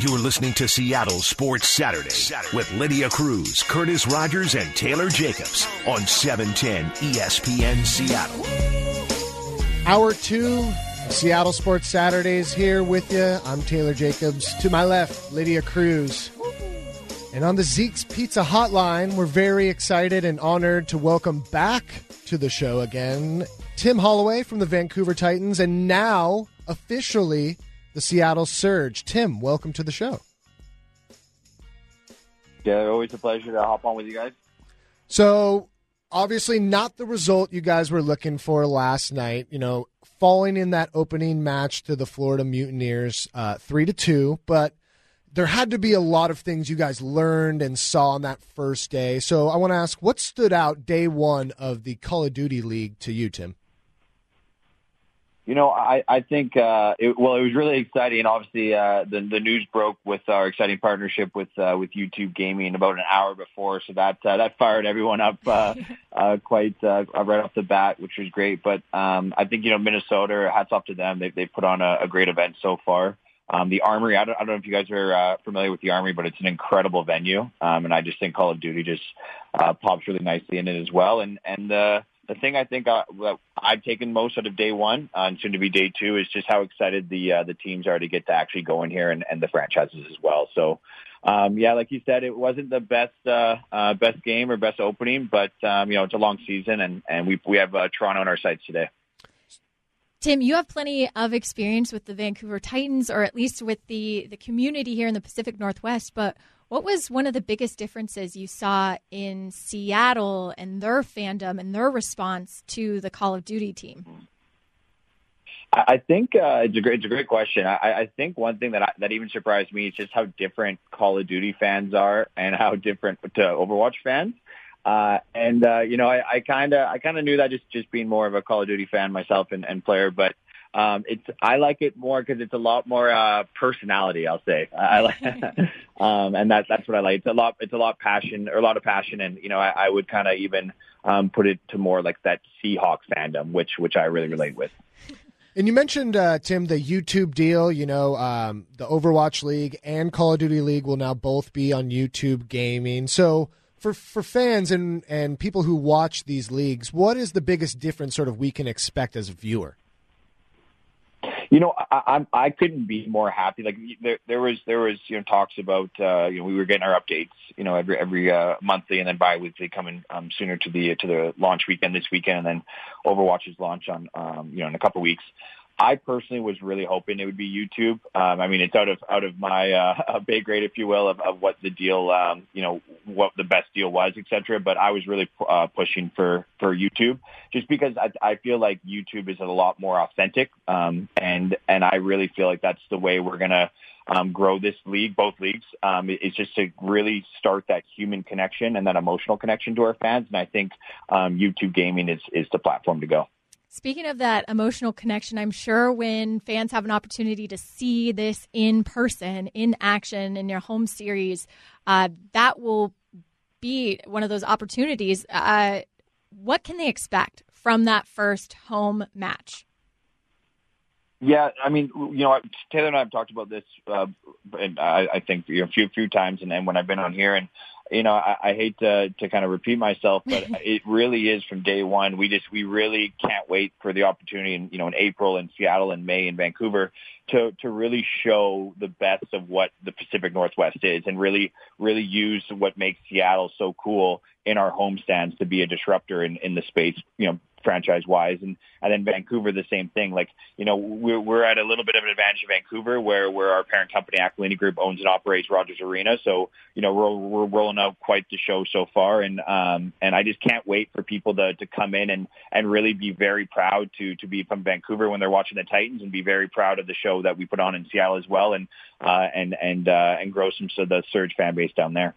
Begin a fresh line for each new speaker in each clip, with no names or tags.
You're listening to Seattle Sports Saturday, with Lydia Cruz, Curtis Rogers, and Taylor Jacobs on 710 ESPN Seattle.
Hour two, Seattle Sports Saturdays here with you. I'm Taylor Jacobs. To my left, Lydia Cruz. And on the Zeke's Pizza Hotline, we're very excited and honored to welcome back to the show again Tim Holloway from the Vancouver Titans, and now officially the Seattle Surge. Tim, welcome to the show.
Yeah, always a pleasure to hop on with you guys.
So, obviously, not the result you guys were looking for last night. You know, falling in that opening match to the Florida Mutineers, uh, three to two. But there had to be a lot of things you guys learned and saw on that first day. So, I want to ask, what stood out day one of the Call of Duty League to you, Tim?
You know, I, I think, uh, it, well, it was really exciting. Obviously, uh, the, the news broke with our exciting partnership with, uh, with YouTube Gaming about an hour before. So that, uh, that fired everyone up, uh, uh, quite, uh, right off the bat, which was great. But, um, I think, you know, Minnesota, hats off to them. They, they put on a, a great event so far. Um, the Armory, I don't, I don't know if you guys are uh, familiar with the Armory, but it's an incredible venue. Um, and I just think Call of Duty just uh, pops really nicely in it as well. And, and, uh, the thing I think uh, I've taken most out of day one uh, and soon to be day two is just how excited the uh, the teams are to get to actually go in here and, and the franchises as well. So, um, yeah, like you said, it wasn't the best uh, uh, best game or best opening, but um, you know it's a long season and and we we have uh, Toronto on our sights today.
Tim, you have plenty of experience with the Vancouver Titans, or at least with the the community here in the Pacific Northwest, but what was one of the biggest differences you saw in Seattle and their fandom and their response to the Call of Duty team?
I think uh, it's a great, it's a great question. I, I think one thing that I, that even surprised me is just how different Call of Duty fans are and how different to Overwatch fans. Uh, and uh, you know, I kind of I kind of knew that just just being more of a Call of Duty fan myself and, and player, but um, it's I like it more because it's a lot more uh, personality. I'll say I like, um, and that that's what I like. It's a lot. It's a lot passion or a lot of passion, and you know I, I would kind of even um, put it to more like that Seahawks fandom, which which I really relate with.
And you mentioned uh, Tim the YouTube deal. You know, um, the Overwatch League and Call of Duty League will now both be on YouTube Gaming. So for for fans and and people who watch these leagues, what is the biggest difference sort of we can expect as a viewer?
You know, I, I'm I couldn't be more happy. Like there, there was there was you know talks about uh, you know we were getting our updates you know every every uh, monthly and then bi-weekly coming um, sooner to the to the launch weekend this weekend and then Overwatch's launch on um, you know in a couple of weeks. I personally was really hoping it would be YouTube. Um, I mean, it's out of out of my uh, pay grade, if you will, of, of what the deal, um, you know, what the best deal was, et cetera. But I was really uh, pushing for for YouTube, just because I, I feel like YouTube is a lot more authentic, um, and and I really feel like that's the way we're gonna um, grow this league, both leagues. Um, it's just to really start that human connection and that emotional connection to our fans. And I think um, YouTube gaming is is the platform to go.
Speaking of that emotional connection, I'm sure when fans have an opportunity to see this in person, in action, in your home series, uh, that will be one of those opportunities. Uh, what can they expect from that first home match?
Yeah, I mean, you know, Taylor and I have talked about this, uh, and I, I think you know, a few few times, and, and when I've been on here, and you know, I, I hate to to kind of repeat myself, but it really is from day one. We just we really can't wait for the opportunity, in, you know, in April in Seattle and May in Vancouver to to really show the best of what the Pacific Northwest is, and really really use what makes Seattle so cool in our home stands to be a disruptor in in the space, you know, franchise wise. And, and then Vancouver, the same thing. Like, you know, we're, we're at a little bit of an advantage in Vancouver where, where our parent company, Aquilini Group, owns and operates Rogers Arena. So, you know, we're, we're rolling out quite the show so far. And, um, and I just can't wait for people to, to come in and, and really be very proud to, to be from Vancouver when they're watching the Titans and be very proud of the show that we put on in Seattle as well. And, uh, and, and, uh, and grow some, so the Surge fan base down there.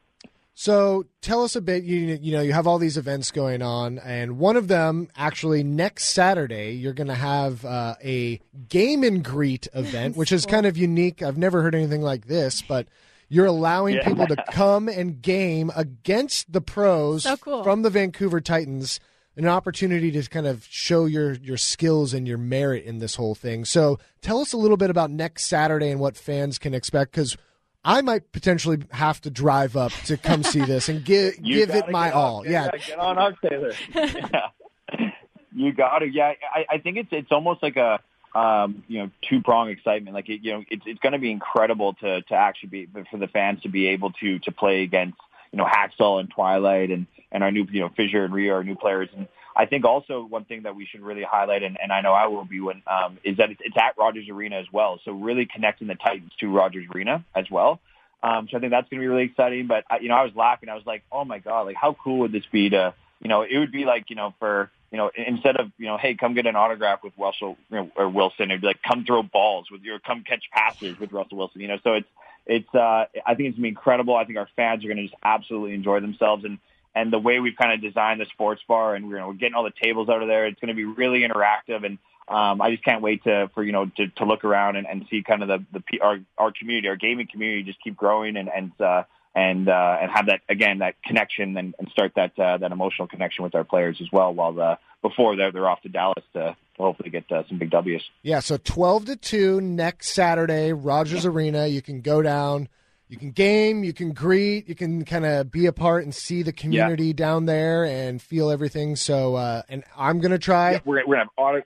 So tell us a bit. You you know you have all these events going on, and one of them actually next Saturday you're going to have uh, a game and greet event, which is kind of unique. I've never heard anything like this, but you're allowing yeah. people to come and game against the pros
so cool.
from the Vancouver Titans. An opportunity to kind of show your your skills and your merit in this whole thing. So tell us a little bit about next Saturday and what fans can expect because I might potentially have to drive up to come see this and give give it my all.
yeah, get on up, Taylor. yeah. You got to. Yeah, I, I think it's it's almost like a um, you know two prong excitement. Like it, you know, it's it's going to be incredible to to actually be for the fans to be able to to play against you know Haksal and Twilight and and our new you know Fissure and Rio, our new players and I think also one thing that we should really highlight, and, and I know I will be when, um, is that it's, at Rogers Arena as well. So really connecting the Titans to Rogers Arena as well. Um, so I think that's going to be really exciting. But I, you know, I was laughing. I was like, oh my god, like how cool would this be to, you know, it would be like, you know, for you know, instead of you know, hey, come get an autograph with Russell you know, or Wilson, it'd be like come throw balls with your, come catch passes with Russell Wilson. You know, so it's it's. uh I think it's gonna be incredible. I think our fans are going to just absolutely enjoy themselves and and the way we've kind of designed the sports bar and we're, we're getting all the tables out of there. It's going to be really interactive and um, I just can't wait to for you know to, to look around and, and see kind of the the our our community, our gaming community, just keep growing and and uh, and uh, and have that again that connection and, and start that uh, that emotional connection with our players as well. While the before they're they're off to Dallas to, to hopefully get uh, some big Ws.
Yeah, so twelve to two next Saturday, Rogers Arena. You can go down you can game, you can greet, you can kind of be a part and see the community yeah. down there and feel everything. So, uh, and I'm gonna try.
Yeah, we're, we're gonna have auto,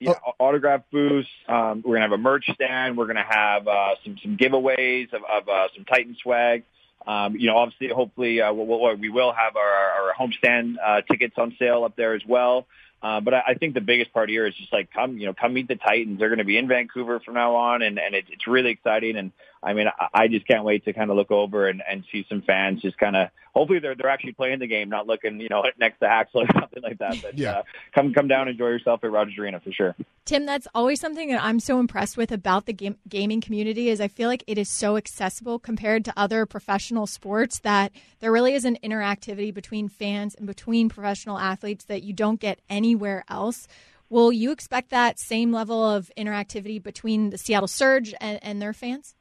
yeah, oh. autograph booths. Um, we're gonna have a merch stand. We're gonna have uh, some some giveaways of, of uh, some Titan swag. Um, you know, obviously, hopefully, uh, we'll, we will have our, our homestand uh, tickets on sale up there as well. Uh, but I, I think the biggest part here is just like come, you know, come meet the Titans. They're going to be in Vancouver from now on, and and it, it's really exciting. And I mean, I, I just can't wait to kind of look over and and see some fans just kind of hopefully they're they're actually playing the game, not looking you know next to Axel or something like that. But yeah. uh, come come down, and enjoy yourself at Rogers Arena for sure.
Tim, that's always something that I'm so impressed with about the game, gaming community is I feel like it is so accessible compared to other professional sports that there really is an interactivity between fans and between professional athletes that you don't get anywhere else. Will you expect that same level of interactivity between the Seattle Surge and, and their fans?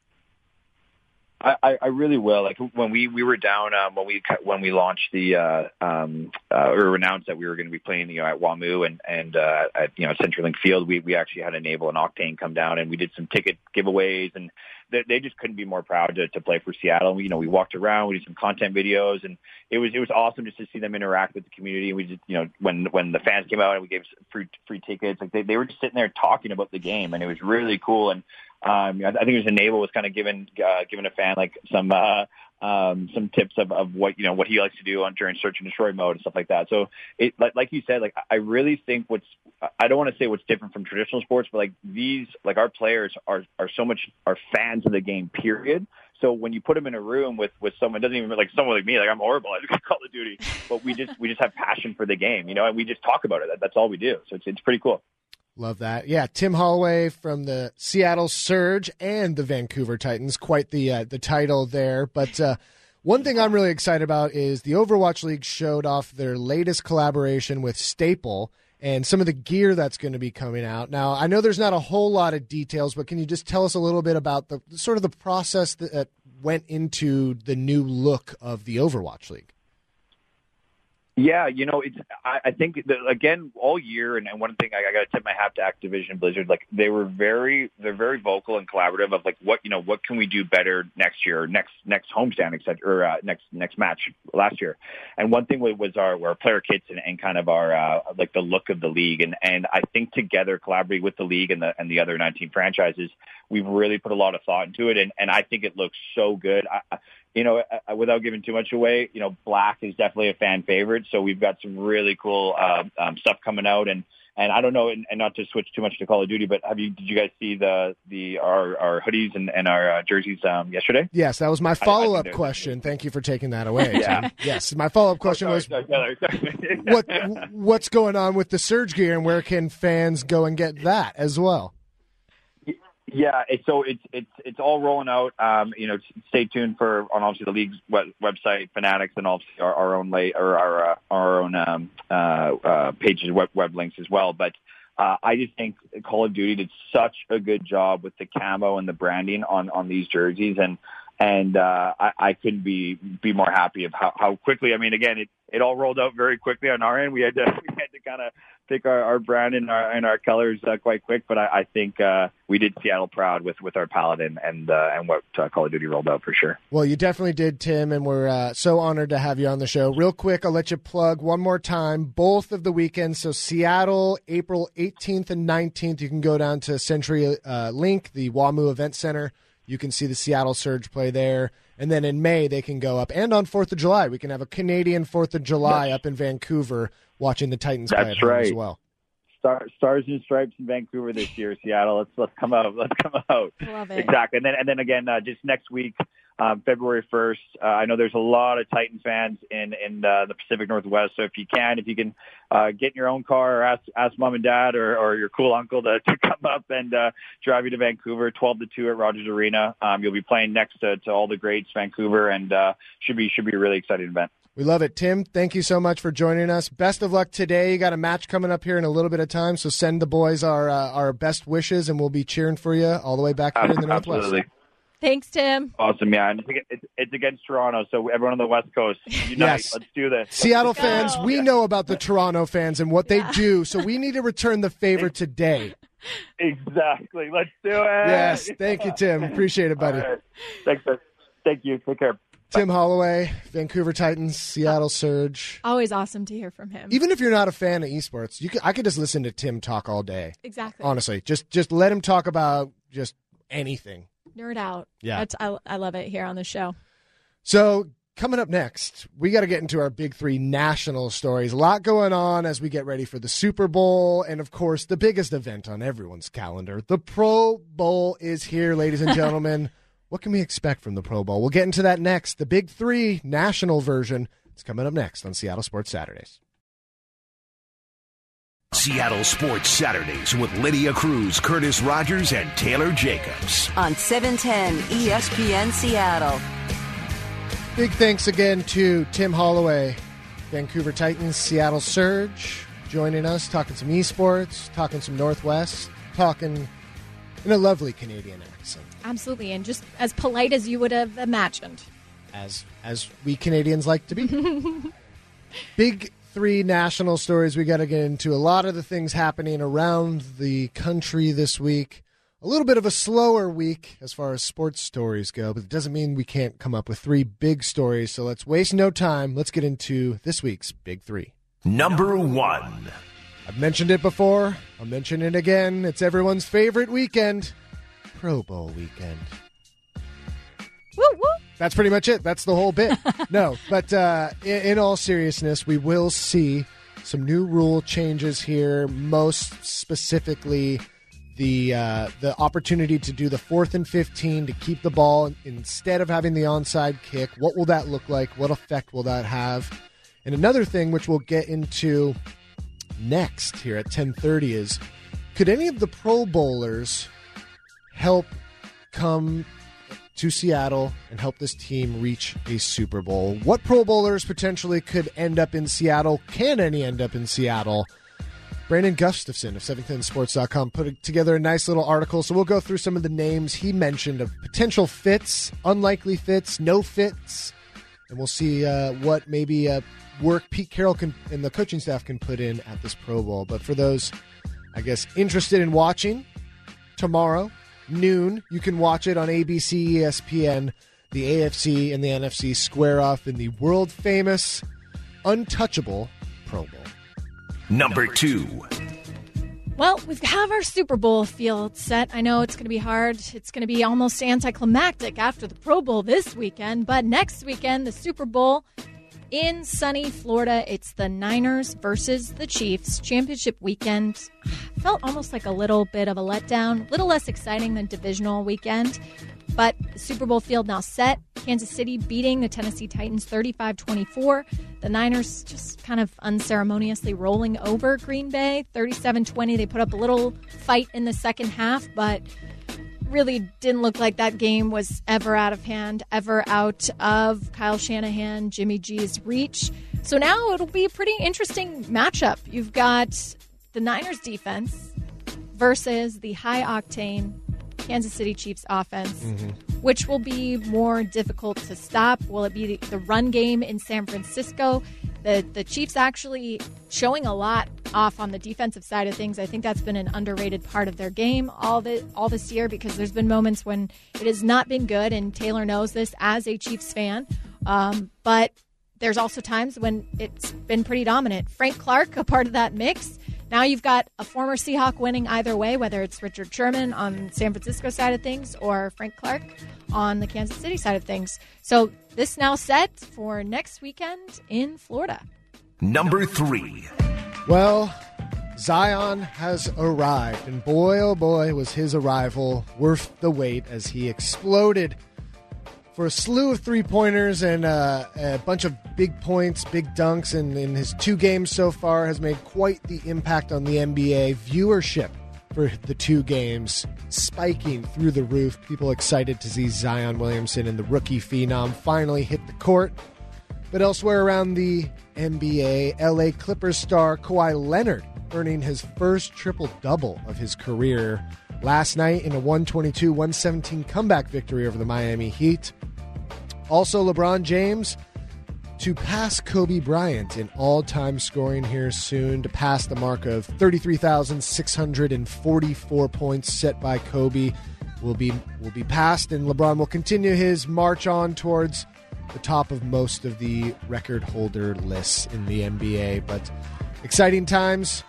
I, I really will. Like when we we were down um, when we when we launched the uh, um, uh, or announced that we were going to be playing you know at WAMU and and uh, at you know CenturyLink Field, we we actually had Enable and Octane come down and we did some ticket giveaways and they, they just couldn't be more proud to, to play for Seattle. We, you know, we walked around, we did some content videos, and it was it was awesome just to see them interact with the community. And we just you know when when the fans came out and we gave free free tickets, like they they were just sitting there talking about the game, and it was really cool. And um, I think it was Enable was kind of giving uh, giving a fan like some uh, um, some tips of, of what you know what he likes to do on during search and destroy mode and stuff like that. So it like like you said, like I really think what's I don't want to say what's different from traditional sports, but like these like our players are are so much are fans of the game. Period. So when you put them in a room with with someone doesn't even like someone like me, like I'm horrible at Call of Duty, but we just we just have passion for the game, you know, and we just talk about it. That, that's all we do. So it's it's pretty cool.
Love that. Yeah, Tim Holloway from the Seattle Surge and the Vancouver Titans. Quite the uh, the title there. But uh, one thing I'm really excited about is the Overwatch League showed off their latest collaboration with Staple and some of the gear that's going to be coming out. Now, I know there's not a whole lot of details, but can you just tell us a little bit about the sort of the process that went into the new look of the Overwatch League?
Yeah, you know, it's. I, I think that again all year, and, and one thing I, I got to tip my hat to Activision Blizzard. Like they were very, they're very vocal and collaborative of like what you know, what can we do better next year, next next homestand, etc., or uh, next next match last year. And one thing was our our player kits and, and kind of our uh, like the look of the league. And and I think together, collaborating with the league and the and the other 19 franchises, we've really put a lot of thought into it. And and I think it looks so good. I, you know, without giving too much away, you know, black is definitely a fan favorite. So we've got some really cool uh, um, stuff coming out, and and I don't know, and, and not to switch too much to Call of Duty, but have you did you guys see the the our our hoodies and, and our uh, jerseys um, yesterday?
Yes, that was my follow up question. Thank you for taking that away. yeah. Tim. Yes, my follow up question oh, sorry, was sorry, sorry. what what's going on with the surge gear, and where can fans go and get that as well?
Yeah, it's, so it's it's it's all rolling out. Um, you know, stay tuned for on obviously the league's web, website, Fanatics, and obviously our, our own lay or our uh, our own um, uh, uh, pages, web, web links as well. But uh, I just think Call of Duty did such a good job with the camo and the branding on on these jerseys, and and uh, I, I couldn't be be more happy of how, how quickly. I mean, again, it it all rolled out very quickly on our end. We had to we had to kind of pick our, our brand and our and our colors uh, quite quick, but I, I think uh, we did Seattle proud with with our Paladin and uh, and what uh, Call of Duty rolled out for sure.
Well, you definitely did, Tim, and we're uh, so honored to have you on the show. Real quick, I'll let you plug one more time both of the weekends. So Seattle, April 18th and 19th. You can go down to Century uh, Link, the WAMU Event Center. You can see the Seattle Surge play there. And then in May, they can go up. And on 4th of July, we can have a Canadian 4th of July up in Vancouver watching the Titans play
That's
at home
right.
as well.
Star, stars and stripes in Vancouver this year, Seattle. Let's let's come out. Let's come out.
Love it.
Exactly. And then and then again, uh, just next week, um, February first. Uh, I know there's a lot of Titan fans in in uh, the Pacific Northwest. So if you can, if you can uh, get in your own car or ask ask mom and dad or, or your cool uncle to, to come up and uh, drive you to Vancouver, 12 to 2 at Rogers Arena. Um, you'll be playing next to, to all the greats, Vancouver, and uh, should be should be a really exciting event.
We love it. Tim, thank you so much for joining us. Best of luck today. You got a match coming up here in a little bit of time, so send the boys our uh, our best wishes, and we'll be cheering for you all the way back here in the Northwest.
Absolutely.
Thanks, Tim.
Awesome, yeah. And it's, it's, it's against Toronto, so everyone on the West Coast, unite.
Yes.
Let's do this.
Seattle
go.
fans, we know about the Toronto fans and what they do, so we need to return the favor today.
Exactly. Let's do it.
Yes, thank you, Tim. Appreciate it, buddy.
All right. Thanks. man. Thank you. Take care.
Tim Holloway, Vancouver Titans, Seattle Surge.
Always awesome to hear from him.
Even if you're not a fan of esports, you could, I could just listen to Tim talk all day.
exactly.
Honestly, just just let him talk about just anything.
Nerd out.
Yeah.
That's, I, I love it here on the show.
So, coming up next, we got to get into our big three national stories. A lot going on as we get ready for the Super Bowl. And of course, the biggest event on everyone's calendar the Pro Bowl is here, ladies and gentlemen. What can we expect from the Pro Bowl? We'll get into that next. The big three national version is coming up next on Seattle Sports Saturdays.
Seattle Sports Saturdays with Lydia Cruz, Curtis Rogers, and Taylor Jacobs.
on 710 ESPN Seattle.
Big thanks again to Tim Holloway, Vancouver Titans, Seattle Surge, joining us, talking some esports, talking some Northwest, talking in a lovely Canadian accent,
Absolutely. And just as polite as you would have imagined.
as as we Canadians like to be. Big three national stories we got to get into. A lot of the things happening around the country this week. A little bit of a slower week as far as sports stories go, but it doesn't mean we can't come up with three big stories. So let's waste no time. Let's get into this week's big three.
Number one.
I've mentioned it before. I'll mention it again. It's everyone's favorite weekend Pro Bowl weekend.
Woo woo.
That's pretty much it. That's the whole bit. no, but uh, in, in all seriousness, we will see some new rule changes here. Most specifically, the uh, the opportunity to do the fourth and fifteen to keep the ball instead of having the onside kick. What will that look like? What effect will that have? And another thing, which we'll get into next here at ten thirty, is could any of the Pro Bowlers help come to Seattle and help this team reach a Super Bowl. What Pro Bowlers potentially could end up in Seattle? Can any end up in Seattle? Brandon Gustafson of 710sports.com put together a nice little article. So we'll go through some of the names he mentioned of potential fits, unlikely fits, no fits, and we'll see uh, what maybe uh, work Pete Carroll can, and the coaching staff can put in at this Pro Bowl. But for those, I guess, interested in watching tomorrow, noon. You can watch it on ABC, ESPN. The AFC and the NFC square off in the world famous, untouchable Pro Bowl.
Number two.
Well, we have our Super Bowl field set. I know it's going to be hard. It's going to be almost anticlimactic after the Pro Bowl this weekend, but next weekend, the Super Bowl in sunny Florida. It's the Niners versus the Chiefs championship weekend. Felt almost like a little bit of a letdown, a little less exciting than divisional weekend. But Super Bowl field now set. Kansas City beating the Tennessee Titans 35 24. The Niners just kind of unceremoniously rolling over Green Bay 37 20. They put up a little fight in the second half, but really didn't look like that game was ever out of hand, ever out of Kyle Shanahan, Jimmy G's reach. So now it'll be a pretty interesting matchup. You've got the Niners defense versus the high octane Kansas City Chiefs offense, which will be more difficult to stop. Will it be the run game in San Francisco the the Chiefs actually showing a lot off on the defensive side of things. I think that's been an underrated part of their game all the all this year because there's been moments when it has not been good, and Taylor knows this as a Chiefs fan. Um, but there's also times when it's been pretty dominant. Frank Clark, a part of that mix. Now you've got a former Seahawk winning either way, whether it's Richard Sherman on San Francisco side of things or Frank Clark on the Kansas City side of things. So this now set for next weekend in Florida.
Number three.
Well, Zion has arrived, and boy, oh boy, was his arrival worth the wait as he exploded for a slew of three pointers and uh, a bunch of big points, big dunks, and in his two games so far has made quite the impact on the NBA viewership for the two games, spiking through the roof. People excited to see Zion Williamson and the rookie phenom finally hit the court. But elsewhere around the NBA, LA Clippers star Kawhi Leonard earning his first triple double of his career last night in a 122 117 comeback victory over the Miami Heat. Also, LeBron James to pass Kobe Bryant in all time scoring here soon, to pass the mark of 33,644 points set by Kobe. Will be will be passed, and LeBron will continue his march on towards the top of most of the record holder lists in the NBA. But exciting times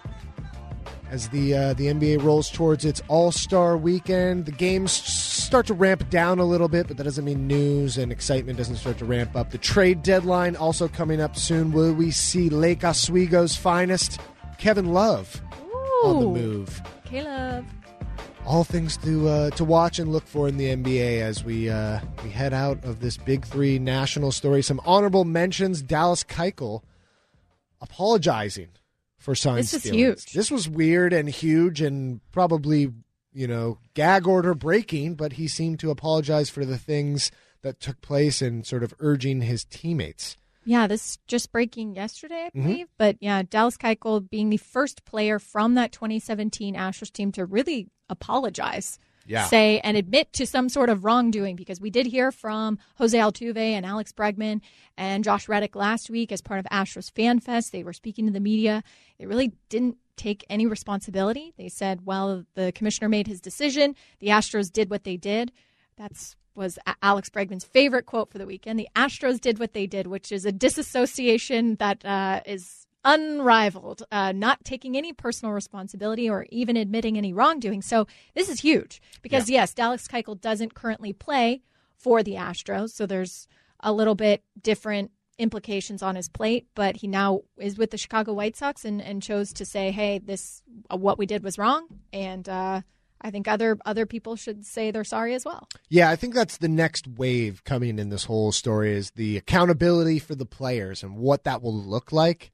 as the uh, the NBA rolls towards its All Star weekend. The games start to ramp down a little bit, but that doesn't mean news and excitement doesn't start to ramp up. The trade deadline also coming up soon. Will we see Lake Oswego's finest, Kevin Love,
Ooh,
on the move?
Caleb.
All things to uh, to watch and look for in the NBA as we uh, we head out of this Big Three national story. Some honorable mentions: Dallas Keuchel apologizing for sign
This was
stealing.
huge.
This was weird and huge and probably, you know, gag order breaking, but he seemed to apologize for the things that took place and sort of urging his teammates.
Yeah, this just breaking yesterday, I
Mhm.
believe. But yeah, Dallas Keuchel being the first player from that 2017 Astros team to really apologize,
Yeah.
say and admit to some sort of wrongdoing. Because we did hear from Jose Altuve and Alex Bregman and Josh Reddick last week as part of Astros Fan Fest. They were speaking to the media. They really didn't take any responsibility. They said, "Well, the commissioner made his decision. The Astros did what they did." That's was Alex Bregman's favorite quote for the weekend. The Astros did what they did, which is a disassociation that uh, is unrivaled, uh, not taking any personal responsibility or even admitting any wrongdoing. So this is huge because yes, Dallas Keuchel doesn't currently play for the Astros, so there's a little bit different implications on his plate. But he now is with the Chicago White Sox and, and chose to say, "Hey, this uh, what we did was wrong," and. Uh, I think other other people should say they're sorry as well.
Yeah, I think that's the next wave coming in this whole story is the accountability for the players and what that will look like.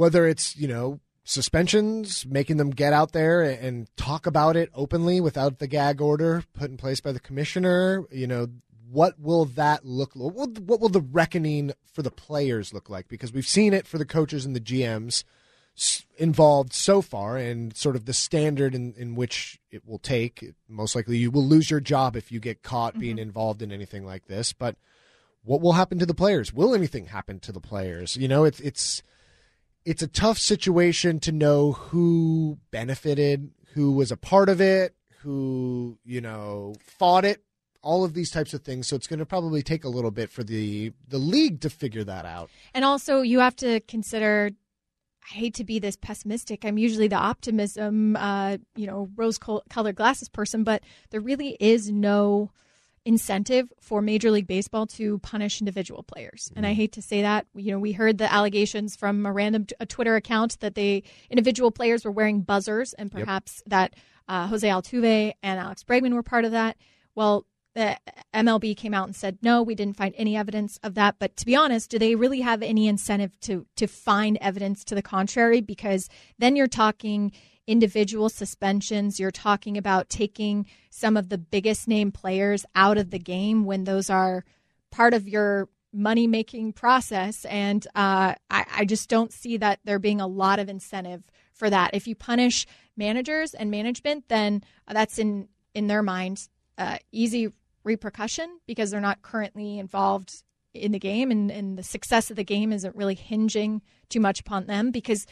Whether it's, you know, suspensions, making them get out there and talk about it openly without the gag order put in place by the commissioner, you know, what will that look what will, what will the reckoning for the players look like because we've seen it for the coaches and the GMs involved so far and sort of the standard in, in which it will take. Most likely you will lose your job if you get caught being mm-hmm. involved in anything like this. But what will happen to the players? Will anything happen to the players? You know, it's it's it's a tough situation to know who benefited, who was a part of it, who, you know, fought it, all of these types of things. So it's going to probably take a little bit for the the league to figure that out.
And also, you have to consider. I hate to be this pessimistic. I'm usually the optimism, uh, you know, rose-colored glasses person, but there really is no incentive for Major League Baseball to punish individual players. And I hate to say that. You know, we heard the allegations from a random a Twitter account that they individual players were wearing buzzers, and perhaps that uh, Jose Altuve and Alex Bregman were part of that. Well, the MLB came out and said no, we didn't find any evidence of that. But to be honest, do they really have any incentive to to find evidence to the contrary? Because then you're talking individual suspensions. You're talking about taking some of the biggest name players out of the game when those are part of your money making process. And uh, I, I just don't see that there being a lot of incentive for that. If you punish managers and management, then that's in in their mind uh, easy repercussion because they're not currently involved in the game, and, and the success of the game isn't really hinging too much upon them because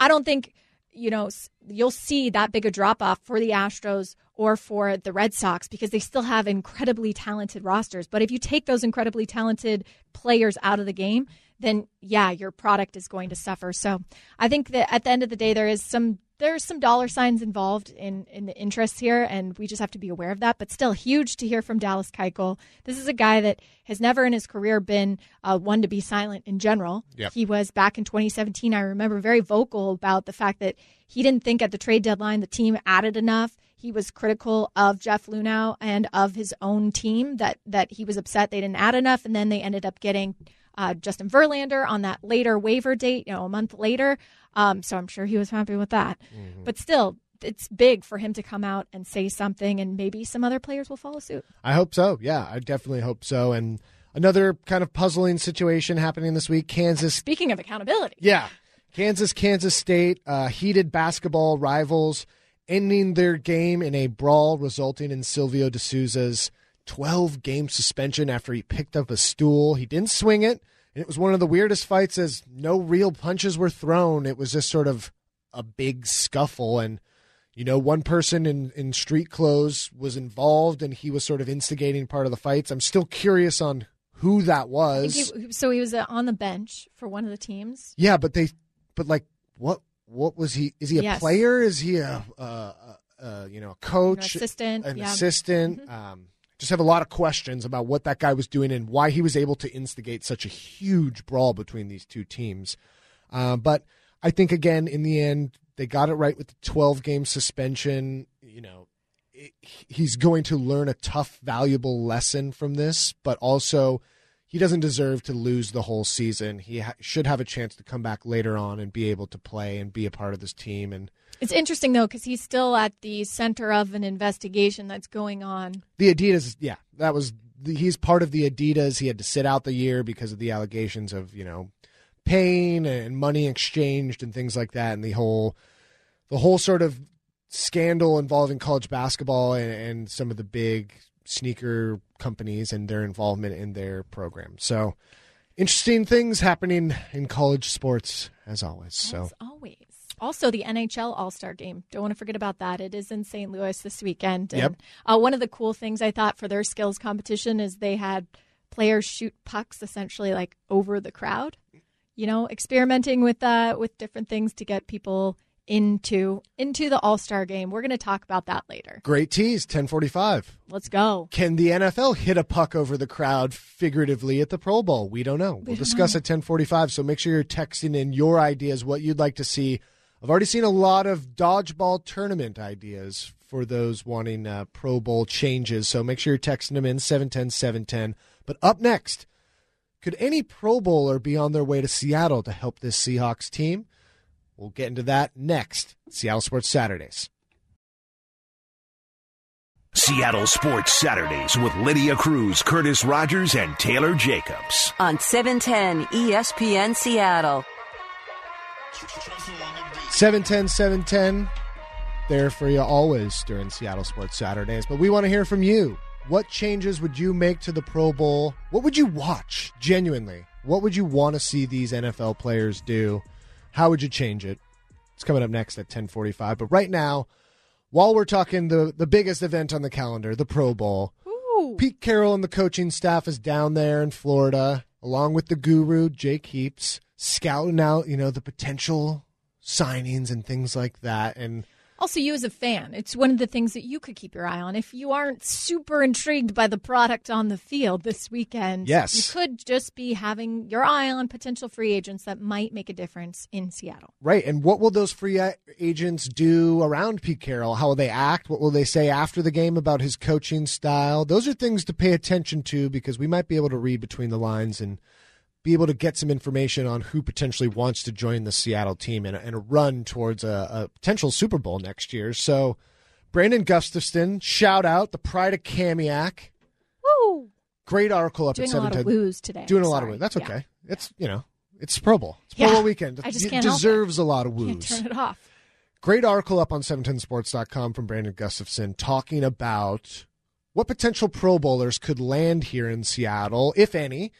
I don't think you know you'll see that big a drop off for the Astros or for the Red Sox because they still have incredibly talented rosters. But if you take those incredibly talented players out of the game, then yeah, your product is going to suffer. So I think that at the end of the day, there is some there's some dollar signs involved in in the interests here, and we just have to be aware of that. But still, huge to hear from Dallas Keuchel. This is a guy that has never in his career been uh, one to be silent in general.
Yep.
He was back in 2017. I remember very vocal about the fact that he didn't think at the trade deadline the team added enough. He was critical of Jeff Luhnow and of his own team that that he was upset they didn't add enough, and then they ended up getting uh, Justin Verlander on that later waiver date, you know, a month later. Um, so I'm sure he was happy with that.
Mm-hmm.
But still, it's big for him to come out and say something, and maybe some other players will follow suit.
I hope so. Yeah, I definitely hope so. And another kind of puzzling situation happening this week Kansas.
Speaking of accountability,
Yeah. Kansas, Kansas State, uh, heated basketball rivals ending their game in a brawl resulting in Silvio De Sousa's 12 game suspension after he picked up a stool. He didn't swing it. And it was one of the weirdest fights as no real punches were thrown. It was just sort of a big scuffle. And, you know, one person in, in street clothes was involved and he was sort of instigating part of the fights. I'm still curious on who that was.
he, so he was uh, on the bench for one of the teams.
Yeah, but they, but like, what, what was he? Is he a
Yes.
player? Is he a, uh, uh, you know, a coach,
An assistant,
an
yeah. Mm-hmm.
assistant? Um, just have a lot of questions about what that guy was doing and why he was able to instigate such a huge brawl between these two teams. Uh, but I think again, in the end, they got it right with the 12 game suspension. You know, it, he's going to learn a tough, valuable lesson from this, but also he doesn't deserve to lose the whole season. He ha- should have a chance to come back later on and be able to play and be a part of this team. And
It's interesting though because he's still at the center of an investigation that's going on.
the Adidas, yeah, that was the, he's part of the Adidas. He had to sit out the year because of the allegations of you know pain and money exchanged and things like that, and the whole the whole sort of scandal involving college basketball and, and some of the big sneaker companies and their involvement in their program. So interesting things happening in college sports as always. So
always. Also, the NHL All Star Game. Don't want to forget about that. It is in St. Louis this weekend. And,
Yep.
uh, one of the cool things I thought for their skills competition is they had players shoot pucks essentially like over the crowd. You know, experimenting with uh, with different things to get people into into the All Star Game. We're going to talk about that later.
great tease, ten forty five.
Let's go.
Can the NFL hit a puck over the crowd figuratively at the Pro Bowl? We don't know. We'll discuss at 1045, so make sure you're texting in your ideas, what you'd like to see. I've already seen a lot of dodgeball tournament ideas for those wanting uh, Pro Bowl changes, so make sure you're texting them in 710 710. But up next, could any Pro Bowler be on their way to Seattle to help this Seahawks team? We'll get into that next. Seattle Sports Saturdays.
Seattle Sports Saturdays with Lydia Cruz, Curtis Rogers, and Taylor Jacobs.
on 710 ESPN Seattle.
710 710 there for you always during Seattle Sports Saturdays. But we want to hear from you. What changes would you make to the Pro Bowl? What would you watch genuinely? What would you want to see these NFL players do? How would you change it? It's coming up next at 1045. But right now, while we're talking the, the biggest event on the calendar, the Pro Bowl,
Ooh.
Pete Carroll and the coaching staff is down there in Florida, along with the guru Jake Heaps, scouting out, you know, the potential signings and things like that. And
Also, you as a fan, it's one of the things that you could keep your eye on. If you aren't super intrigued by the product on the field this weekend,
Yes.
you could just be having your eye on potential free agents that might make a difference in Seattle.
right, and what will those free agents do around Pete Carroll? How will they act? What will they say after the game about his coaching style? Those are things to pay attention to because we might be able to read between the lines and be able to get some information on who potentially wants to join the Seattle team and, and a run towards a, a potential Super Bowl next year. So, Brandon Gustafson, shout out the pride of Kamiak.
Woo!
Great article up
Doing
at
a lot of woos today.
Doing a lot of
Sorry.
woos. That's
Yeah.
okay. It's, you know, it's Pro Bowl. It's Pro
Yeah.
Bowl weekend.
I just
it
can't help it.
deserves a lot of
Can't
woos.
turn it off.
Great article up on 710sports.com from Brandon Gustafson talking about what potential Pro Bowlers could land here in Seattle, if any,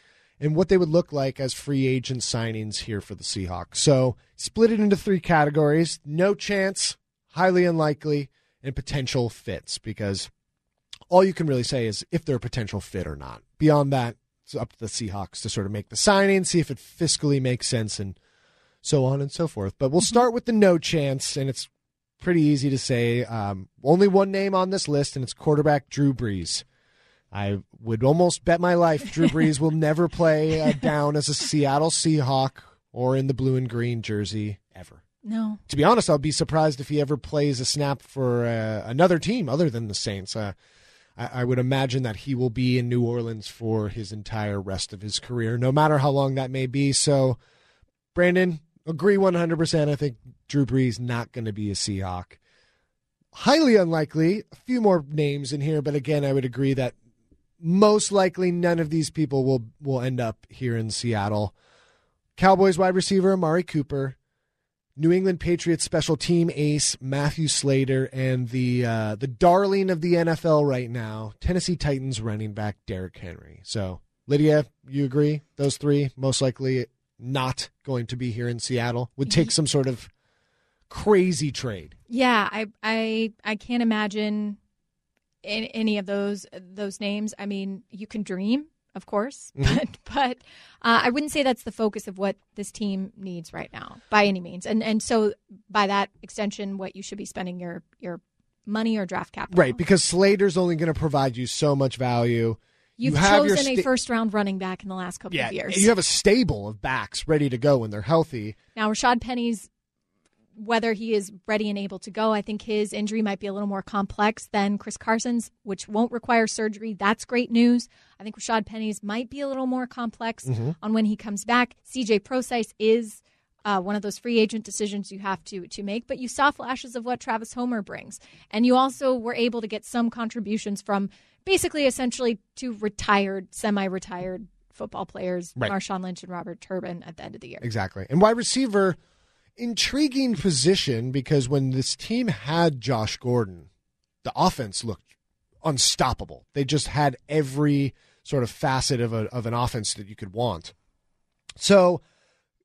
and what they would look like as free agent signings here for the Seahawks. So split it into three categories no chance, highly unlikely, and potential fits because all you can really say is if they're a potential fit or not. Beyond that, it's up to the Seahawks to sort of make the signing, see if it fiscally makes sense, and so on and so forth. But we'll start with the no chance, and it's pretty easy to say. Um, only one name on this list, and it's quarterback Drew Brees. I would almost bet my life Drew Brees will never play uh, down as a Seattle Seahawk or in the blue and green jersey ever.
No.
To be honest, I'll be surprised if he ever plays a snap for uh, another team other than the Saints. Uh, I, I would imagine that he will be in New Orleans for his entire rest of his career, no matter how long that may be. So, Brandon, agree 100%. I think Drew Brees not going to be a Seahawk. Highly unlikely. A few more names in here, but again, I would agree that most likely none of these people will will end up here in Seattle. Cowboys wide receiver Amari Cooper, New England Patriots special team ace Matthew Slater, and the uh, the darling of the NFL right now, Tennessee Titans running back Derrick Henry. So, Lydia, you agree? Those three most likely not going to be here in Seattle. Would take some sort of crazy trade.
Yeah, I I I can't imagine in, any of those those names. I mean, you can dream, of course,
Mm-hmm.
but but uh, I wouldn't say that's the focus of what this team needs right now by any means. And and so by that extension, what you should be spending your your money or draft capital.
Right, because Slater's only going to provide you so much value.
You've
you
chosen a first round running back in the last couple
Yeah,
of years.
you have a stable of backs ready to go when they're healthy.
Now, Rashad Penny's whether he is ready and able to go, I think his injury might be a little more complex than Chris Carson's, which won't require surgery. That's great news. I think Rashad Penny's might be a little more complex on when he comes back. CJ Prosise is uh, one of those free agent decisions you have to to make, but you saw flashes of what Travis Homer brings, and you also were able to get some contributions from basically, essentially, two retired, semi-retired football players,
Right.
Marshawn Lynch and Robert Turbin, at the end of the year.
Exactly. And wide receiver, intriguing position because when this team had Josh Gordon, the offense looked unstoppable. They just had every sort of facet of, a, of an offense that you could want. So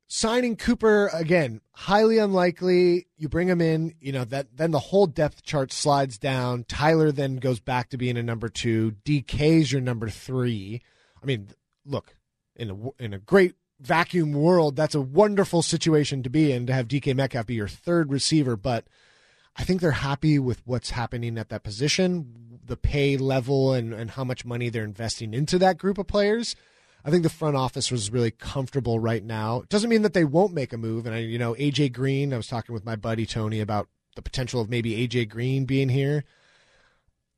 signing Cooper again, highly unlikely. You bring him in, you know, that then the whole depth chart slides down. Tyler then goes back to being a number two. DK's your number three. I mean, look, in a in a great vacuum world, that's a wonderful situation to be in to have DK Metcalf be your third receiver, but I think they're happy with what's happening at that position, the pay level and, and how much money they're investing into that group of players. I think the front office was really comfortable right now. It doesn't mean that they won't make a move. And I, you know, AJ Green, I was talking with my buddy Tony about the potential of maybe AJ Green being here.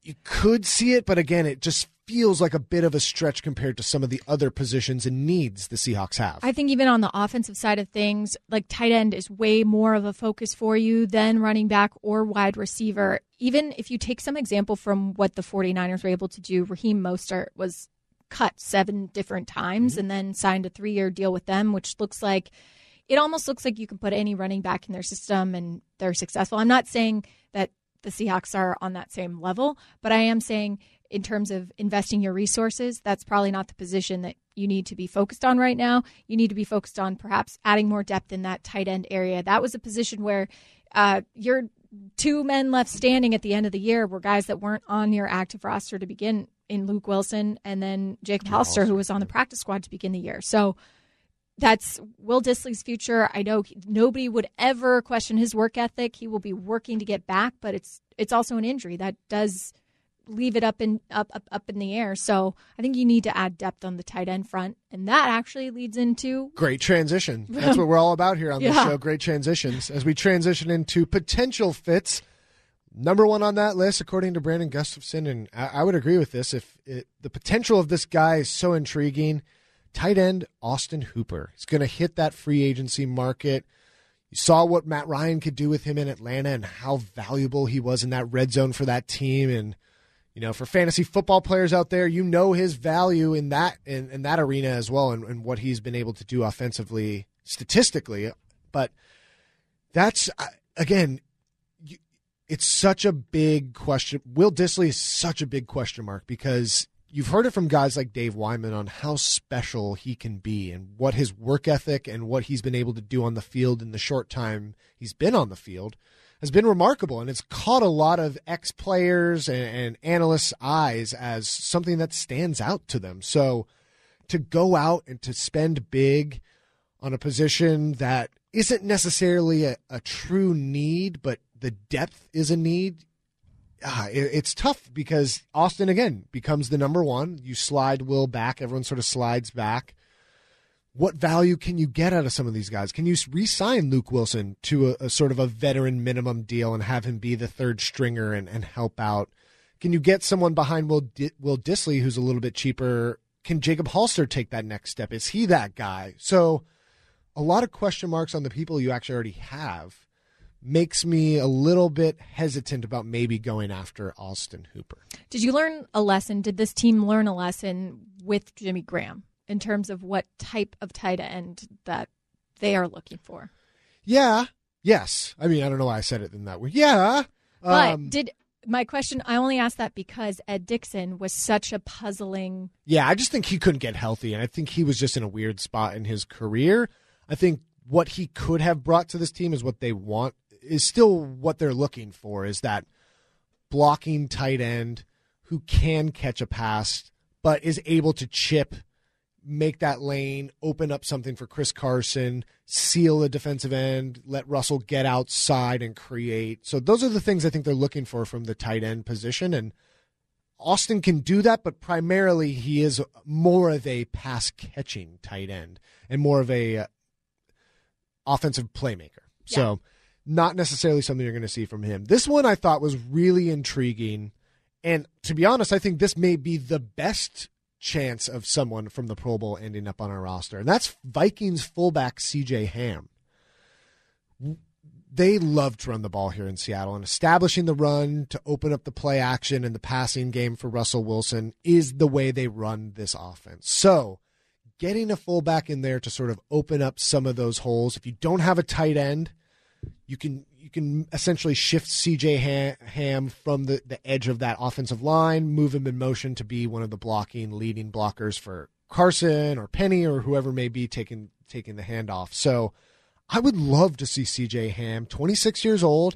You could see it, but again, it just feels like a bit of a stretch compared to some of the other positions and needs the Seahawks have.
I think even on the offensive side of things, like tight end is way more of a focus for you than running back or wide receiver. Even if you take some example from what the 49ers were able to do, Raheem Mostert was cut seven different times mm-hmm. and then signed a three year deal with them, which looks like it almost looks like you can put any running back in their system and they're successful. I'm not saying that the Seahawks are on that same level, but I am saying in terms of investing your resources, that's probably not the position that you need to be focused on right now. You need to be focused on perhaps adding more depth in that tight end area. That was a position where uh, your two men left standing at the end of the year were guys that weren't on your active roster to begin in Luke Wilson and then Jacob Hollister, who was on the practice squad to begin the year. So that's Will Dissly's future. I know he- nobody would ever question his work ethic. He will be working to get back, but it's it's also an injury that does leave it up in up up up in the air. So I think you need to add depth on the tight end front, and that actually leads into
Great transition. That's what we're all about here on this
Yeah.
show. Great transitions. As we transition into potential fits, number one on that list, according to Brandon Gustafson, and I, I would agree with this. If it, the potential of this guy is so intriguing, tight end Austin Hooper. He's going to hit that free agency market. You saw what Matt Ryan could do with him in Atlanta and how valuable he was in that red zone for that team. And you know, for fantasy football players out there, you know his value in that in, in that arena as well, and, and what he's been able to do offensively, statistically. But that's uh, again, it's such a big question. Will Dissly is such a big question mark because you've heard it from guys like Dave Wyman on how special he can be and what his work ethic and what he's been able to do on the field in the short time he's been on the field has been remarkable and it's caught a lot of ex players and, and analysts' eyes as something that stands out to them. So to go out and to spend big on a position that isn't necessarily a, a true need, but the depth is a need. Uh, it, it's tough because Austin again becomes the number one. You slide Will back, everyone sort of slides back what value can you get out of some of these guys? Can you re-sign Luke Wilson to a, a, sort of a veteran minimum deal and have him be the third stringer and, and help out? Can you get someone behind Will D- Will Dissly who's a little bit cheaper? Can Jacob Hollister take that next step? Is he that guy? So, a lot of question marks on the people you actually already have makes me a little bit hesitant about maybe going after Austin Hooper.
Did you learn a lesson? Did this team learn a lesson with Jimmy Graham? In terms of what type of tight end that they are looking for.
Yeah. Yes. I mean, I don't know why I said it in that way. Yeah.
But um, did my question? I only asked that because Ed Dickson was such a puzzling.
Yeah, I just think he couldn't get healthy, and I think he was just in a weird spot in his career. I think what he could have brought to this team is what they want is still what they're looking for is that blocking tight end who can catch a pass but is able to chip make that lane, open up something for Chris Carson, seal a defensive end, let Russell get outside and create. So those are the things I think they're looking for from the tight end position. And Austin can do that, but primarily he is more of a pass catching tight end and more of a uh, offensive playmaker. Yeah. So not necessarily something you're going to see from him. This one I thought was really intriguing. And to be honest, I think this may be the best chance of someone from the Pro Bowl ending up on our roster, and that's Vikings fullback CJ Ham. They love to run the ball here in Seattle, and establishing the run to open up the play action and the passing game for Russell Wilson is the way they run this offense. So, getting a fullback in there to sort of open up some of those holes. If you don't have a tight end, you can you can essentially shift CJ Ham from the, the edge of that offensive line, move him in motion to be one of the blocking leading blockers for Carson or Penny or whoever may be taking taking the handoff. So I would love to see CJ Ham, 26 years old.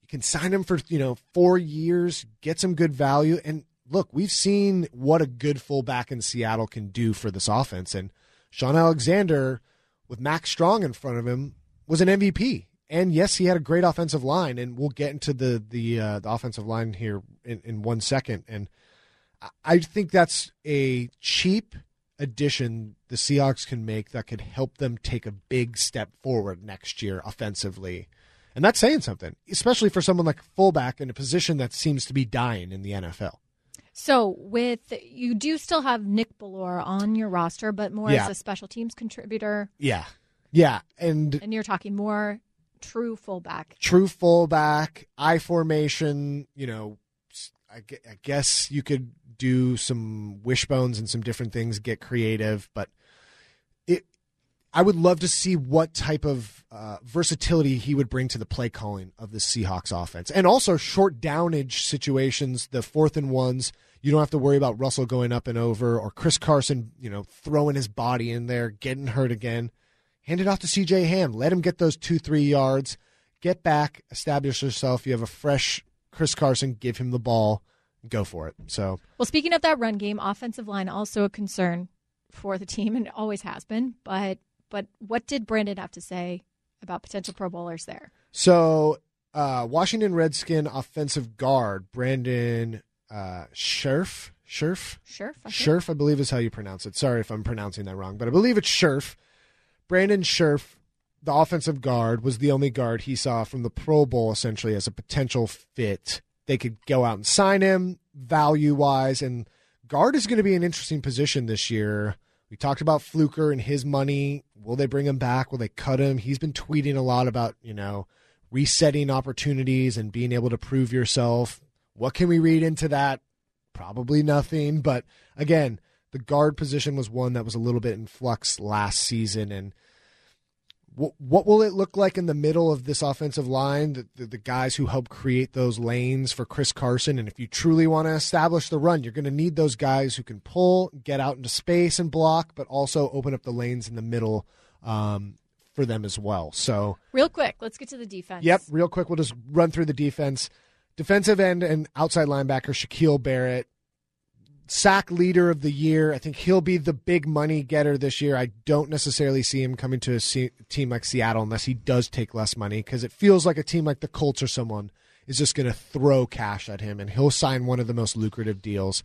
You can sign him for, you know, 4 years, get some good value and look, we've seen what a good fullback in Seattle can do for this offense and Shaun Alexander with Mack Strong in front of him was an MVP and yes, he had a great offensive line, and we'll get into the the, uh, the offensive line here in, in one second. And I think that's a cheap addition the Seahawks can make that could help them take a big step forward next year offensively. And that's saying something, especially for someone like fullback in a position that seems to be dying in the NFL.
So, with you do still have Nick Bellore on your roster, but more yeah. as a special teams contributor.
Yeah, yeah, and
and you're talking more true fullback.
True fullback, I formation, you know, I guess you could do some wishbones and some different things, get creative, but it I would love to see what type of uh, versatility he would bring to the play calling of the Seahawks offense. And also short downage situations, the fourth and ones, you don't have to worry about Russell going up and over or Chris Carson, you know, throwing his body in there, getting hurt again hand it off to CJ Ham. Let him get those two, three yards. Get back, establish yourself. You have a fresh Chris Carson. Give him the ball. Go for it. So,
well, speaking of that run game, offensive line also a concern for the team, and always has been. But but what did Brandon have to say about potential Pro Bowlers there?
So, uh, Washington Redskin offensive guard Brandon uh, Scherff. Scherff?
Scherff. I
Scherff, I believe is how you pronounce it. Sorry if I'm pronouncing that wrong, but I believe it's Scherff Brandon Scherff, the offensive guard, was the only guard he saw from the Pro Bowl essentially as a potential fit. They could go out and sign him value wise, and guard is going to be an interesting position this year. We talked about Fluker and his money. Will they bring him back? Will they cut him? He's been tweeting a lot about, you know, resetting opportunities and being able to prove yourself. What can we read into that? Probably nothing. But again, the guard position was one that was a little bit in flux last season, and What, what will it look like in the middle of this offensive line? The, the, the guys who help create those lanes for Chris Carson. And if you truly want to establish the run, you're going to need those guys who can pull, get out into space and block, but also open up the lanes in the middle um, for them as well. So,
real quick, let's get to the defense.
Yep, real quick, we'll just run through the defense. Defensive end and outside linebacker Shaquil Barrett sack leader of the year. I think he'll be the big money getter this year. I don't necessarily see him coming to a team like Seattle unless he does take less money because it feels like a team like the Colts or someone is just going to throw cash at him and he'll sign one of the most lucrative deals.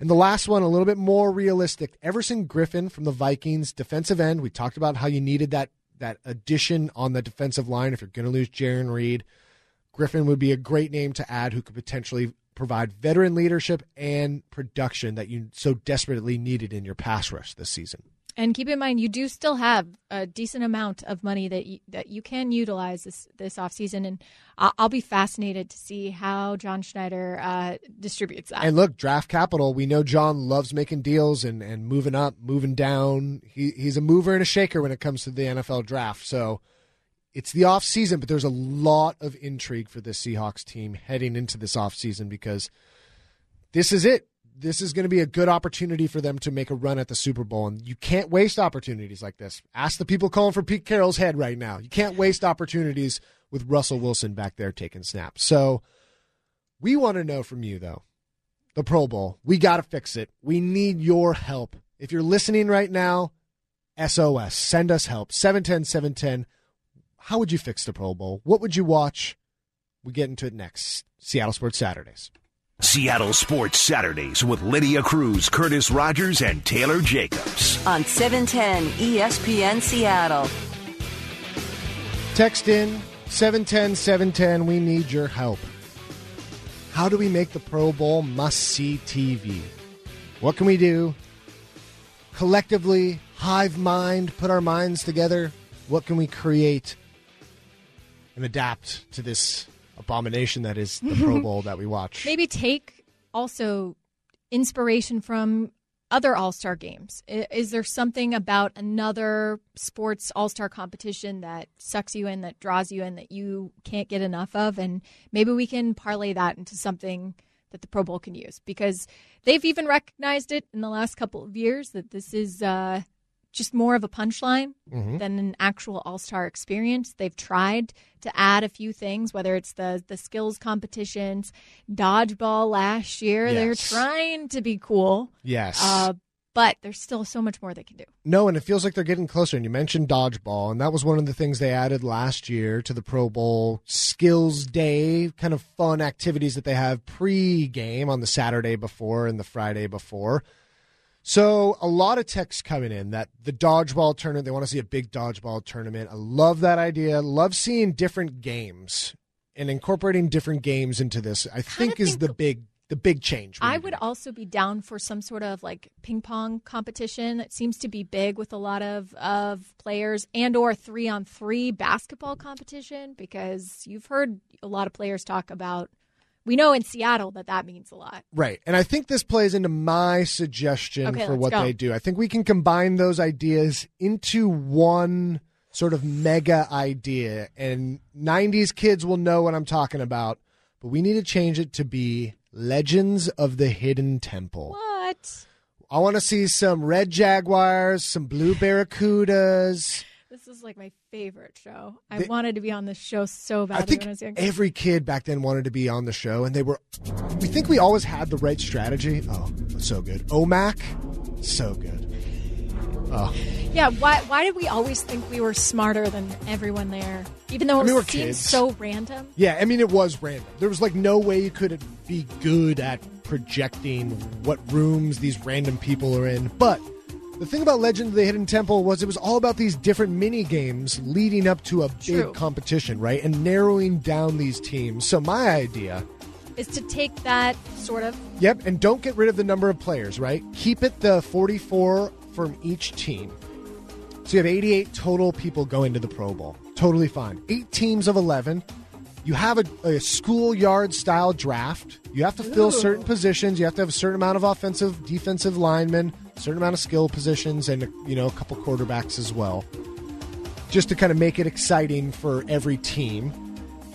And the last one, a little bit more realistic. Everson Griffen from the Vikings, defensive end. We talked about how you needed that that addition on the defensive line if you're going to lose Jarran Reed. Griffin would be a great name to add who could potentially provide veteran leadership and production that you so desperately needed in your pass rush this season.
And keep in mind, you do still have a decent amount of money that you, that you can utilize this this offseason. And I'll, I'll be fascinated to see how John Schneider uh, distributes that.
And look, draft capital. We know John loves making deals and, and moving up, moving down. He, he's a mover and a shaker when it comes to the NFL draft. So it's the off season, but there's a lot of intrigue for this Seahawks team heading into this off season because this is it. This is going to be a good opportunity for them to make a run at the Super Bowl, and you can't waste opportunities like this. Ask the people calling for Pete Carroll's head right now. You can't waste opportunities with Russell Wilson back there taking snaps. So we want to know from you though, the Pro Bowl. We got to fix it. We need your help. If you're listening right now, SOS, send us help. 710 710 how would you fix the Pro Bowl? What would you watch? We get into it next. Seattle Sports Saturdays.
Seattle Sports Saturdays with Lydia Cruz, Curtis Rogers, and Taylor Jacobs.
On 710 ESPN Seattle.
Text in 710 710. We need your help. How do we make the Pro Bowl must see TV? What can we do? Collectively, hive mind, put our minds together. What can we create and adapt to this abomination that is the Pro Bowl that we watch.
Maybe take also inspiration from other All Star games. Is there something about another sports All Star competition that sucks you in, that draws you in, that you can't get enough of? And maybe we can parlay that into something that the Pro Bowl can use because they've even recognized it in the last couple of years that this is uh, just more of a punchline mm-hmm. than an actual All Star experience. They've tried to add a few things, whether it's the the skills competitions, dodgeball last year. Yes. They're trying to be cool.
Yes. Uh,
but there's still so much more they can do.
No, and it feels like they're getting closer. And you mentioned dodgeball, and that was one of the things they added last year to the Pro Bowl skills day, kind of fun activities that they have pre-game on the Saturday before and the Friday before. So a lot of texts coming in that the dodgeball tournament, they want to see a big dodgeball tournament. I love that idea. Love seeing different games and incorporating different games into this. I think, think is the big the big change.
I would also be down for some sort of like ping pong competition. It seems to be big with a lot of of players and or 3 on 3 basketball competition because you've heard a lot of players talk about we know in Seattle that that means a lot.
Right. And I think this plays into my suggestion
okay,
for what
go.
they do. I think we can combine those ideas into one sort of mega idea. And 90s kids will know what I'm talking about, but we need to change it to be Legends of the Hidden Temple.
What?
I want to see some red jaguars, some blue barracudas.
This is like my favorite show. I they, wanted to be on this show so bad.
I think
I
every kid back then wanted to be on the show, and they were. We think we always had the right strategy. Oh, so good. Olmec, so good. Oh.
Yeah, why why did we always think we were smarter than everyone there? Even though it I mean, seemed kids. so random.
Yeah, I mean it was random. There was like no way you could be good at projecting what rooms these random people are in. But the thing about Legend of the Hidden Temple was it was all about these different mini games leading up to a big True. competition, right? And narrowing down these teams. So my idea
is to take that sort of
Yep, and don't get rid of the number of players, right? Keep it the 44 from each team. So you have 88 total people going to the Pro Bowl. Totally fine. 8 teams of 11. You have a, a schoolyard style draft. You have to fill Ooh. certain positions. You have to have a certain amount of offensive, defensive linemen certain amount of skill positions, and you know a couple quarterbacks as well. just to kind of make it exciting for every team.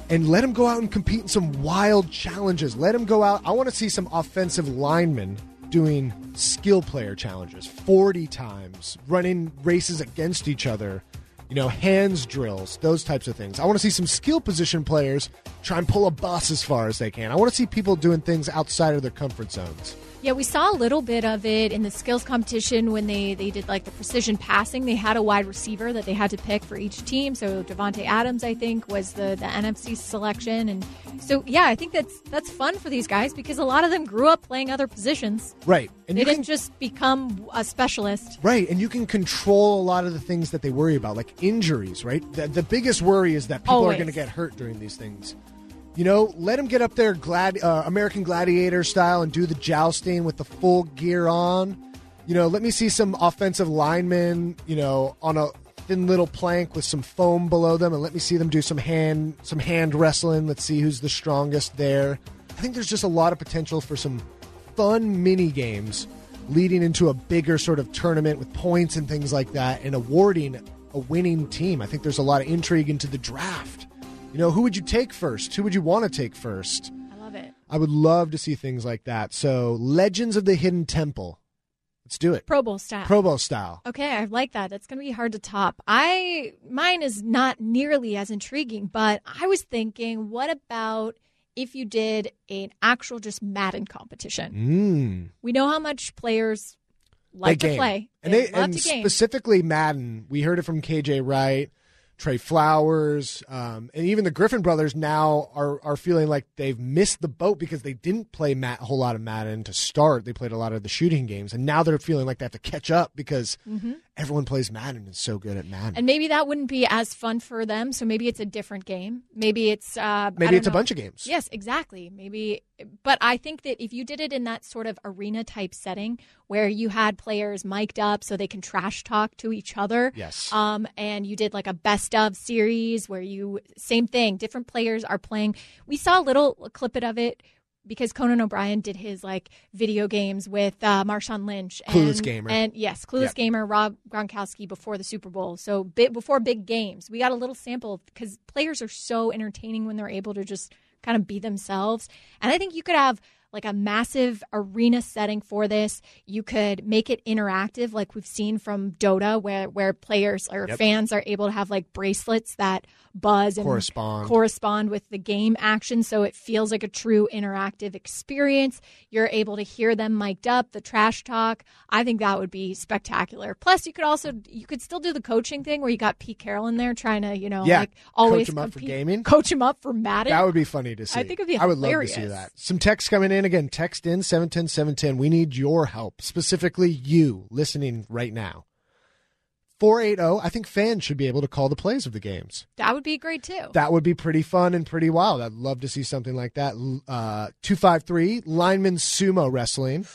And let them go out and compete in some wild challenges. Let them go out. I want to see some offensive linemen doing skill player challenges 40 times, running races against each other, you know, hands drills, those types of things. I want to see some skill position players try and pull a bus as far as they can. I want to see people doing things outside of their comfort zones.
Yeah, we saw a little bit of it in the skills competition when they, they did like the precision passing. They had a wide receiver that they had to pick for each team. So Davante Adams, I think, was the, the NFC selection, and so yeah, I think that's that's fun for these guys because a lot of them grew up playing other positions.
Right, and
they didn't
can
just become a specialist.
right, and you can control a lot of the things that they worry about, like injuries. Right, the, the biggest worry is that people are going to get hurt during these things. You know, let them get up there, glad uh, American Gladiator style, and do the jousting with the full gear on. You know, let me see some offensive linemen. You know, on a thin little plank with some foam below them, and let me see them do some hand some hand wrestling. Let's see who's the strongest there. I think there's just a lot of potential for some fun mini games leading into a bigger sort of tournament with points and things like that, and awarding a winning team. I think there's a lot of intrigue into the draft. You know, who would you take first? Who would you want to take first?
I love it.
I would love to see things like that. So, Legends of the Hidden Temple. Let's do it.
Pro Bowl style.
Pro Bowl style.
Okay, I like that. That's going to be hard to top. I mine is not nearly as intriguing, but I was thinking, what about if you did an actual just Madden competition?
Mm.
We know how much players like
They
to
game.
play.
And,
They
they,
love
and
to game.
specifically Madden, we heard it from KJ Wright, Trey Flowers, um, and even the Griffin brothers now are are feeling like they've missed the boat because they didn't play Matt, a whole lot of Madden to start. They played a lot of the shooting games, and now they're feeling like they have to catch up because everyone plays Madden and is so good at Madden.
And maybe that wouldn't be as fun for them. So maybe it's a different game. Maybe it's uh,
Maybe it's a bunch of games.
Yes, exactly. Maybe, but I think that if you did it in that sort of arena type setting where you had players mic'd up so they can trash talk to each other,
Yes.
um, and you did like a best of series where you same thing, different players are playing. We saw a little clip of it because Conan O'Brien did his like video games with uh, Marshawn Lynch, and,
Clueless Gamer.
and yes, Clueless
Yep.
Gamer, Rob Gronkowski before the Super Bowl. So bit before big games, we got a little sample because players are so entertaining when they're able to just kind of be themselves. And I think you could have like a massive arena setting for this. You could make it interactive, like we've seen from Dota, where where players or
Yep.
fans are able to have like bracelets that buzz and
Correspond.
correspond with the game action, so it feels like a true interactive experience. You're able to hear them mic'd up, the trash talk. I think that would be spectacular. Plus, you could also you could still do the coaching thing where you got Pete Carroll in there trying to you know
Yeah,
like always
coach 'em up for gaming.
coach him up for Madden.
That would be funny to see.
I think it'd be
I would love to see that. Some text coming in again. Text in 710 710. We need your help, specifically you listening right now. 480. I think fans should be able to call the plays of the games.
That would be great too.
That would be pretty fun and pretty wild. I'd love to see something like that. Uh, 253 lineman sumo wrestling.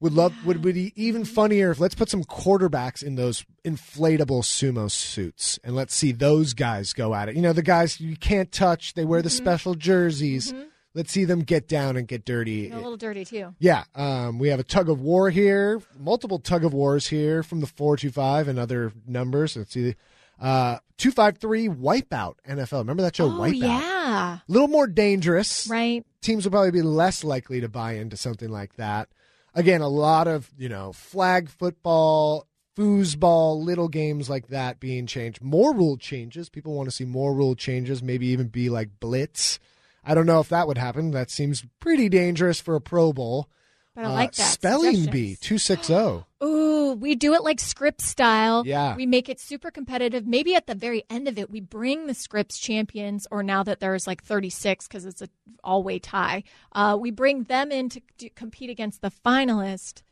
Would love would be even funnier if let's put some quarterbacks in those inflatable sumo suits and let's see those guys go at it. You know, the guys you can't touch, they wear the special jerseys. Let's see them get down and get dirty.
a little dirty too.
Yeah, um, we have a tug of war here, multiple tug of wars here from the 425 and other numbers. Let's see. Uh, 253 Wipeout NFL. Remember that show,
Oh
Wipeout?
yeah,
A little more dangerous.
right.
Teams will probably be less likely to buy into something like that. Again, a lot of, you know, flag football, foosball, little games like that being changed. More rule changes. People want to see more rule changes, maybe even be like blitz. I don't know if that would happen. That seems pretty dangerous for a Pro Bowl.
But I like
Uh,
that.
Spelling bee 260.
Ooh, we do it like Scripps style.
Yeah.
We make it super competitive. Maybe at the very end of it, we bring the Scripps champions, or now that there's like 36 because it's an all way tie, uh, we bring them in to, to compete against the finalist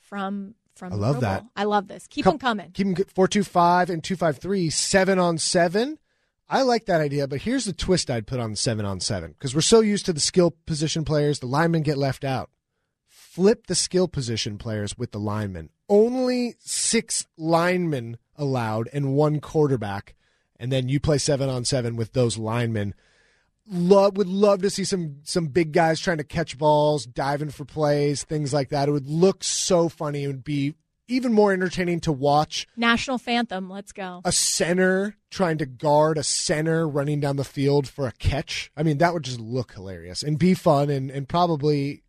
from from.
I love
Pro
that.
Bowl. I love this. Keep
Come-
them coming.
Keep them 425 and 253, seven on seven. I like that idea, but here's the twist I'd put on seven on seven because we're so used to the skill position players, the linemen get left out. Flip the skill position players with the linemen. Only six linemen allowed and one quarterback, and then you play seven on seven with those linemen. Love would love to see some some big guys trying to catch balls, diving for plays, things like that. It would look so funny. It would be even more entertaining to watch
National Phantom, let's go.
a center trying to guard a center running down the field for a catch. I mean, that would just look hilarious and be fun and, and probably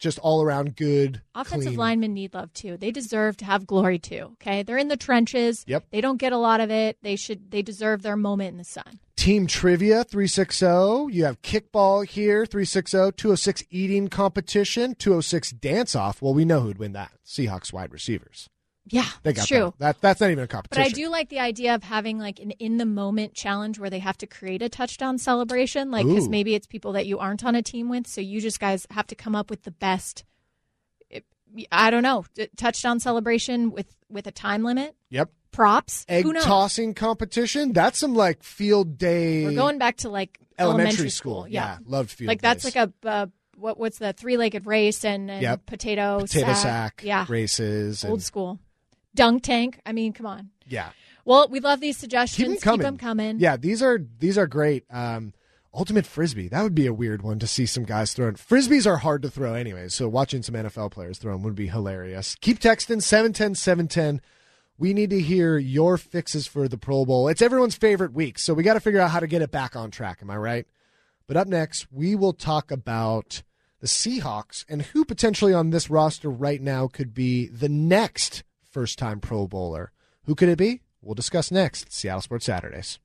just all around good.
Offensive
clean.
linemen need love too. They deserve to have glory too. Okay, they're in the trenches.
Yep.
They don't get a lot of it. They should. They deserve their moment in the sun.
Team Trivia 360. You have kickball here 360, 206 eating competition, 206 dance off. Well, we know who'd win that. Seahawks wide receivers.
Yeah,
They got
true.
That. that. That's not even a competition. But.
I do like the idea of having like an in the moment challenge where they have to create a touchdown celebration. Like, because maybe it's people that you aren't on a team with, so you just guys have to come up with the best. I don't know touchdown celebration with with a time limit.
Yep.
Props.
Egg
Who knows?
tossing competition. That's some like field day.
We're going back to like
elementary,
school.
school. Yeah. Loved field
like that's like a uh, what what's the three legged race and, and
Yep.
potato
potato sack,
Yeah,
races.
old
and,
school. Dunk tank. I mean, come on.
Yeah.
Well, we love these suggestions.
Keep them coming.
them coming.
Yeah, these are these are great. Um, ultimate frisbee that would be a weird one to see some guys throwing. Frisbees are hard to throw anyway, so watching some NFL players throw them would be hilarious. Keep texting 710 710. We need to hear your fixes for the Pro Bowl. It's everyone's favorite week, so we got to figure out how to get it back on track. Am I right? But up next, we will talk about the Seahawks and who potentially on this roster right now could be the next first time Pro Bowler. Who could it be? We'll discuss next. Seattle Sports Saturdays.